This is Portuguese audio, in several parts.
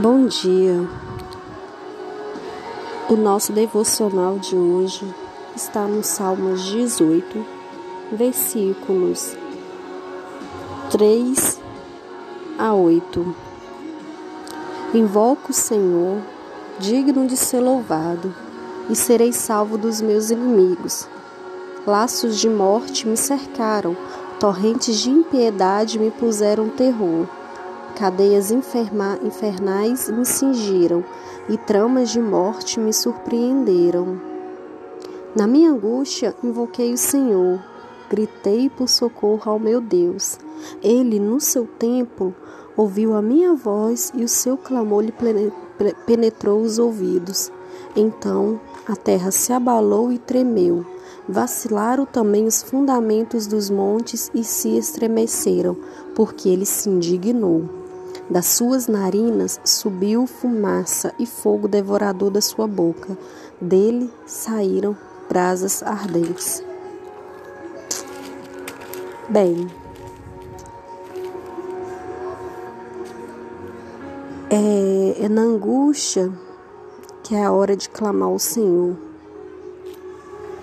Bom dia. O nosso devocional de hoje está no Salmos 18, versículos 3 a 8. Invoco o Senhor, digno de ser louvado, e serei salvo dos meus inimigos. Laços de morte me cercaram, torrentes de impiedade me puseram terror. Cadeias infernais me cingiram e tramas de morte me surpreenderam. Na minha angústia, invoquei o Senhor, gritei por socorro ao meu Deus. Ele, no seu templo, ouviu a minha voz e o seu clamor lhe penetrou os ouvidos. Então a terra se abalou e tremeu. Vacilaram também os fundamentos dos montes e se estremeceram, porque ele se indignou. Das suas narinas subiu fumaça e fogo devorador da sua boca. Dele saíram brasas ardentes. Bem, é, é na angústia que é a hora de clamar ao Senhor.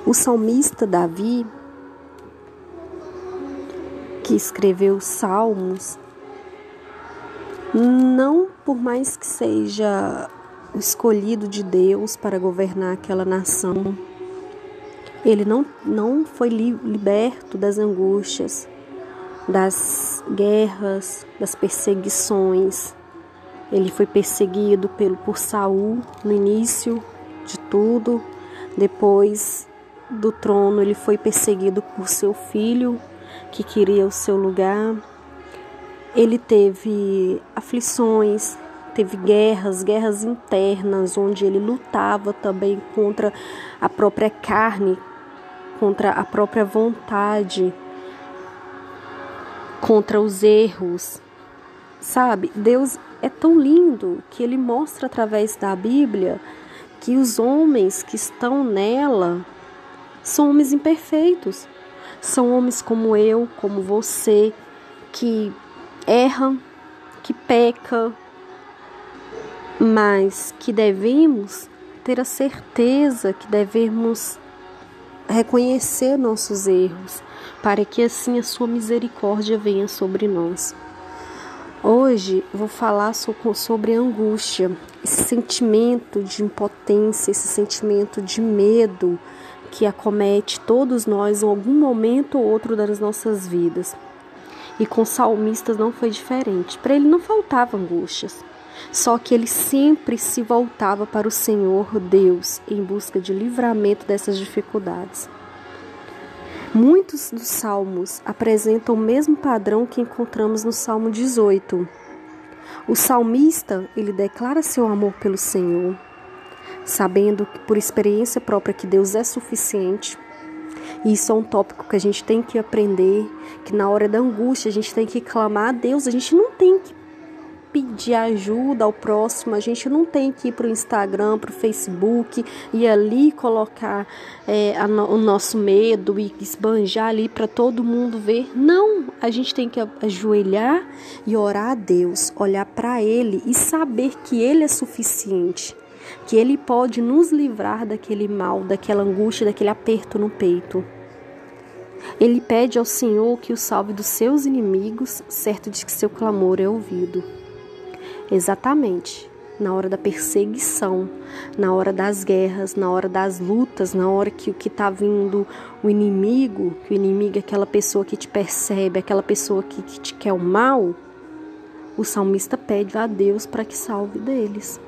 O salmista Davi, que escreveu Salmos, não por mais que seja escolhido de Deus para governar aquela nação, ele não, não foi liberto das angústias, das guerras, das perseguições. Ele foi perseguido pelo, por Saul no início de tudo. Depois do trono, ele foi perseguido por seu filho, que queria o seu lugar. Ele teve aflições, teve guerras, guerras internas, onde ele lutava também contra a própria carne, contra a própria vontade, contra os erros. Sabe, Deus é tão lindo que ele mostra através da Bíblia que os homens que estão nela são homens imperfeitos. São homens como eu, como você, que erra, que peca, mas que devemos ter a certeza que devemos reconhecer nossos erros, para que assim a sua misericórdia venha sobre nós. Hoje vou falar sobre angústia, esse sentimento de impotência, esse sentimento de medo que acomete todos nós em algum momento ou outro das nossas vidas. E com salmistas não foi diferente. Para ele não faltava angústias. Só que ele sempre se voltava para o Senhor Deus em busca de livramento dessas dificuldades. Muitos dos salmos apresentam o mesmo padrão que encontramos no Salmo 18. O salmista, ele declara seu amor pelo Senhor, sabendo por experiência própria que Deus é suficiente e isso é um tópico que a gente tem que aprender, que na hora da angústia a gente tem que clamar a Deus, a gente não tem que pedir ajuda ao próximo, a gente não tem que ir para o Instagram, para o Facebook e ali colocar é, no, o nosso medo e esbanjar ali para todo mundo ver. Não, a gente tem que ajoelhar e orar a Deus, olhar para Ele e saber que Ele é suficiente que Ele pode nos livrar daquele mal, daquela angústia, daquele aperto no peito. Ele pede ao Senhor que o salve dos seus inimigos, certo de que seu clamor é ouvido. Exatamente, na hora da perseguição, na hora das guerras, na hora das lutas, na hora que o que está vindo o inimigo, que o inimigo é aquela pessoa que te percebe, aquela pessoa que, que te quer o mal, o salmista pede a Deus para que salve deles.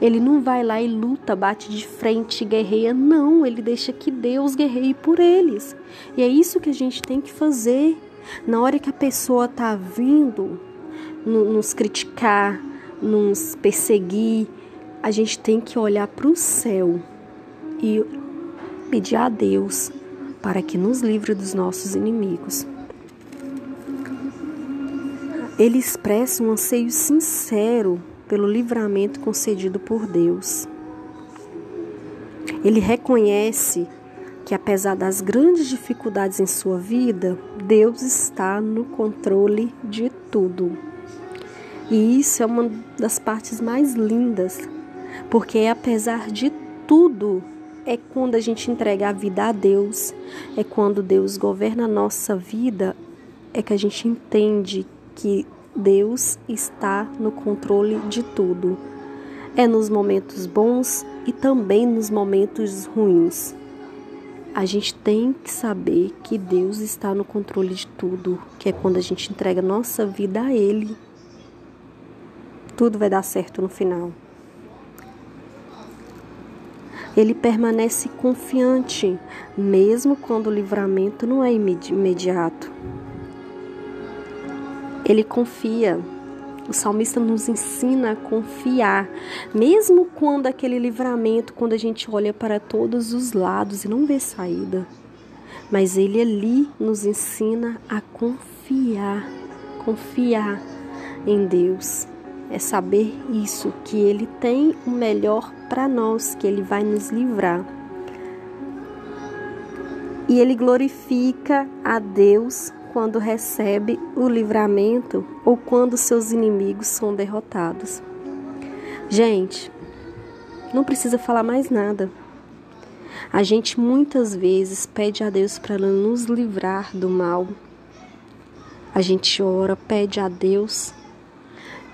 Ele não vai lá e luta, bate de frente, guerreia, não, ele deixa que Deus guerreie por eles. E é isso que a gente tem que fazer. Na hora que a pessoa está vindo nos criticar, nos perseguir, a gente tem que olhar para o céu e pedir a Deus para que nos livre dos nossos inimigos. Ele expressa um anseio sincero pelo livramento concedido por Deus. Ele reconhece que, apesar das grandes dificuldades em sua vida, Deus está no controle de tudo. E isso é uma das partes mais lindas, porque apesar de tudo, é quando a gente entrega a vida a Deus, é quando Deus governa a nossa vida, é que a gente entende que Deus está no controle de tudo. É nos momentos bons e também nos momentos ruins. A gente tem que saber que Deus está no controle de tudo, que é quando a gente entrega nossa vida a Ele. Tudo vai dar certo no final ele permanece confiante, mesmo quando o livramento não é imediato. Ele confia. O salmista nos ensina a confiar, mesmo quando aquele livramento, quando a gente olha para todos os lados e não vê saída. Mas ele ali nos ensina a confiar, confiar em Deus é saber isso, que Ele tem o melhor para nós, que Ele vai nos livrar. E ele glorifica a Deus quando recebe o livramento ou quando seus inimigos são derrotados. Gente, não precisa falar mais nada. A gente muitas vezes pede a Deus para nos livrar do mal. A gente ora, pede a Deus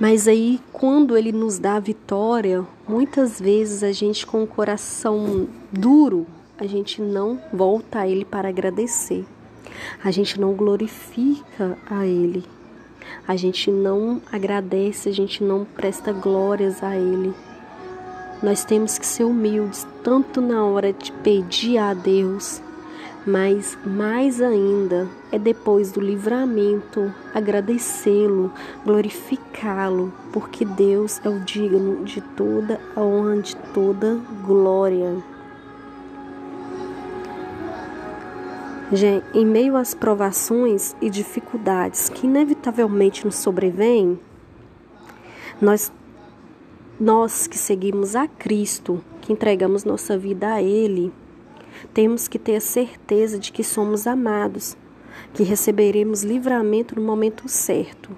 mas aí, quando ele nos dá a vitória, muitas vezes a gente com o coração duro, a gente não volta a ele para agradecer. A gente não glorifica a ele. A gente não agradece, a gente não presta glórias a ele. Nós temos que ser humildes, tanto na hora de pedir a Deus, mas mais ainda é depois do livramento agradecê-lo, glorificá-lo, porque Deus é o digno de toda a honra, de toda glória. Em meio às provações e dificuldades que inevitavelmente nos sobrevêm, nós nós que seguimos a Cristo, que entregamos nossa vida a Ele, temos que ter a certeza de que somos amados, que receberemos livramento no momento certo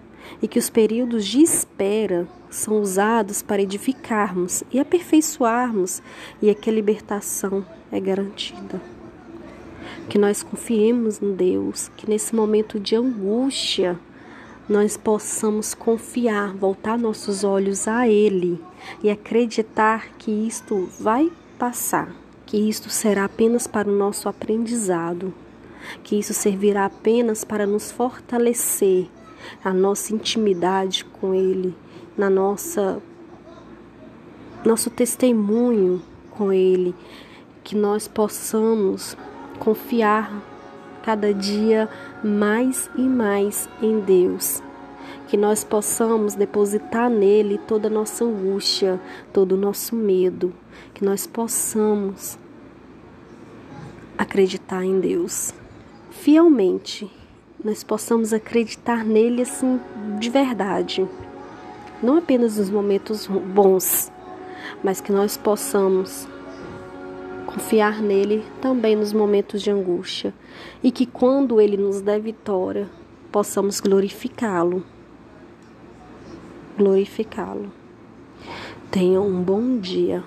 e que os períodos de espera são usados para edificarmos e aperfeiçoarmos e é que a libertação é garantida. Que nós confiemos em Deus, que nesse momento de angústia nós possamos confiar, voltar nossos olhos a Ele e acreditar que isto vai passar que isto será apenas para o nosso aprendizado, que isso servirá apenas para nos fortalecer a nossa intimidade com Ele, na nossa nosso testemunho com Ele, que nós possamos confiar cada dia mais e mais em Deus. Que nós possamos depositar nele toda a nossa angústia, todo o nosso medo, que nós possamos acreditar em Deus. Fielmente, nós possamos acreditar nele assim de verdade, não apenas nos momentos bons, mas que nós possamos confiar nele também nos momentos de angústia e que quando ele nos der vitória, possamos glorificá-lo. Glorificá-lo. Tenham um bom dia.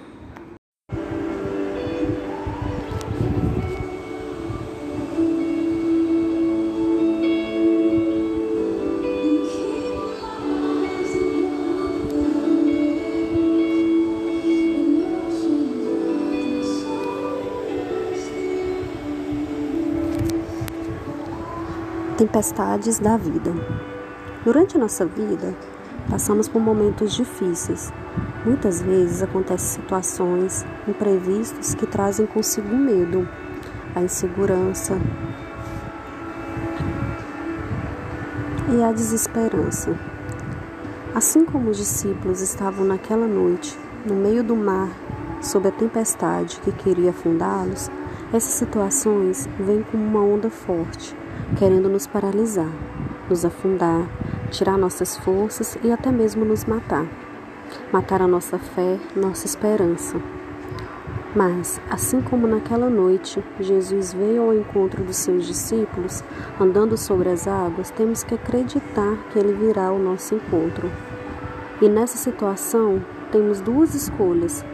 Tempestades da vida. Durante a nossa vida, passamos por momentos difíceis. Muitas vezes acontecem situações imprevistas que trazem consigo medo, a insegurança e a desesperança. Assim como os discípulos estavam naquela noite, no meio do mar, sob a tempestade que queria afundá-los, essas situações vêm como uma onda forte querendo nos paralisar, nos afundar, tirar nossas forças e até mesmo nos matar. Matar a nossa fé, nossa esperança. Mas, assim como naquela noite Jesus veio ao encontro dos seus discípulos, andando sobre as águas, temos que acreditar que ele virá ao nosso encontro. E nessa situação, temos duas escolhas: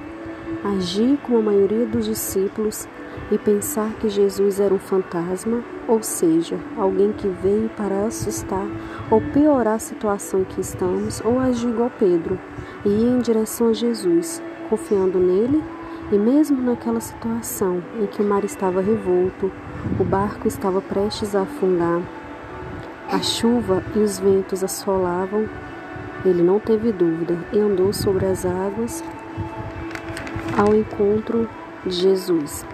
agir como a maioria dos discípulos e pensar que Jesus era um fantasma, ou seja, alguém que veio para assustar ou piorar a situação em que estamos, ou agir igual Pedro e ir em direção a Jesus, confiando nele e mesmo naquela situação em que o mar estava revolto, o barco estava prestes a afundar, a chuva e os ventos assolavam, ele não teve dúvida e andou sobre as águas ao encontro de Jesus.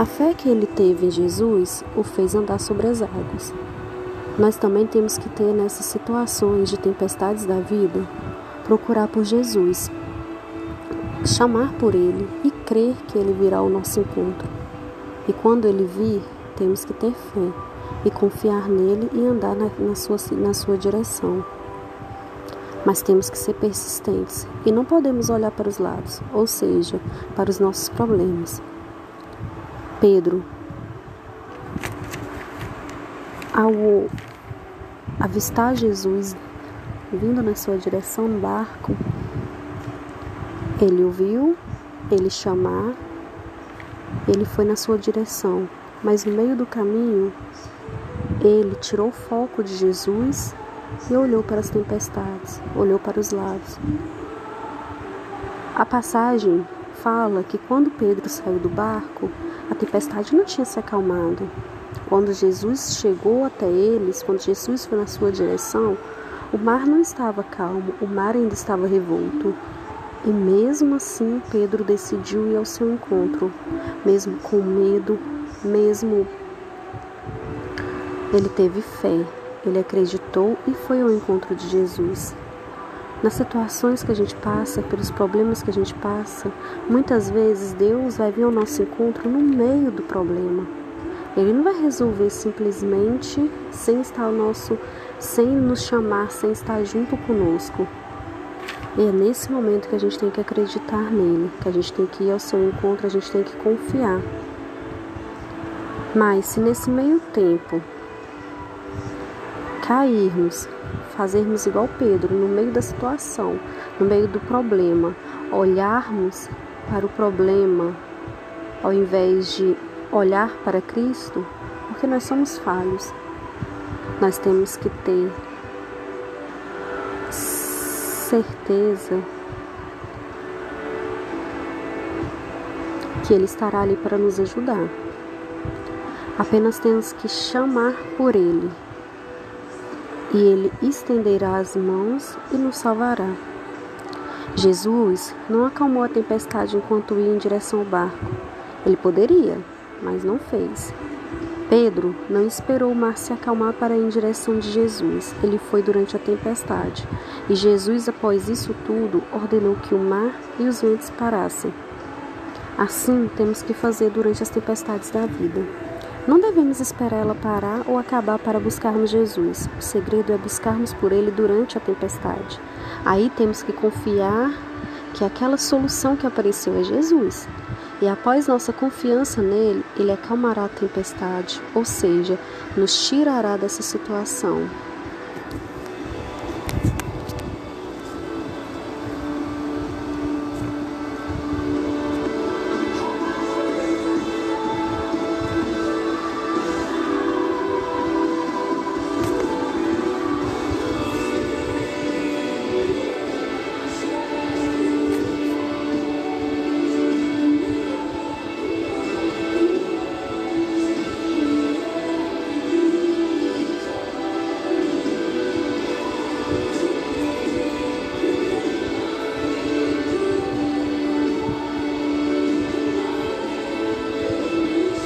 A fé que ele teve em Jesus o fez andar sobre as águas. Nós também temos que ter nessas situações de tempestades da vida, procurar por Jesus, chamar por Ele e crer que Ele virá ao nosso encontro. E quando Ele vir, temos que ter fé e confiar nele e andar na, na, sua, na sua direção. Mas temos que ser persistentes e não podemos olhar para os lados, ou seja, para os nossos problemas. Pedro, ao avistar Jesus vindo na sua direção no barco, ele o viu, ele chamar, ele foi na sua direção, mas no meio do caminho, ele tirou o foco de Jesus e olhou para as tempestades, olhou para os lados. A passagem fala que quando Pedro saiu do barco, a tempestade não tinha se acalmado. Quando Jesus chegou até eles, quando Jesus foi na sua direção, o mar não estava calmo, o mar ainda estava revolto. E mesmo assim, Pedro decidiu ir ao seu encontro, mesmo com medo, mesmo ele teve fé, ele acreditou e foi ao encontro de Jesus. Nas situações que a gente passa, pelos problemas que a gente passa, muitas vezes Deus vai vir ao nosso encontro no meio do problema. Ele não vai resolver simplesmente sem estar ao nosso, sem nos chamar, sem estar junto conosco. E é nesse momento que a gente tem que acreditar nele, que a gente tem que ir ao seu encontro, a gente tem que confiar. Mas se nesse meio tempo cairmos, fazermos igual Pedro, no meio da situação, no meio do problema, olharmos para o problema ao invés de olhar para Cristo, porque nós somos falhos. Nós temos que ter certeza que Ele estará ali para nos ajudar. Apenas temos que chamar por Ele e Ele estenderá as mãos e nos salvará. Jesus não acalmou a tempestade enquanto ia em direção ao barco. Ele poderia, mas não fez. Pedro não esperou o mar se acalmar para ir em direção de Jesus. Ele foi durante a tempestade. E Jesus, após isso tudo, ordenou que o mar e os ventos parassem. Assim, temos que fazer durante as tempestades da vida. Não devemos esperar ela parar ou acabar para buscarmos Jesus. O segredo é buscarmos por Ele durante a tempestade. Aí temos que confiar que aquela solução que apareceu é Jesus. E após nossa confiança nele, ele acalmará a tempestade, ou seja, nos tirará dessa situação.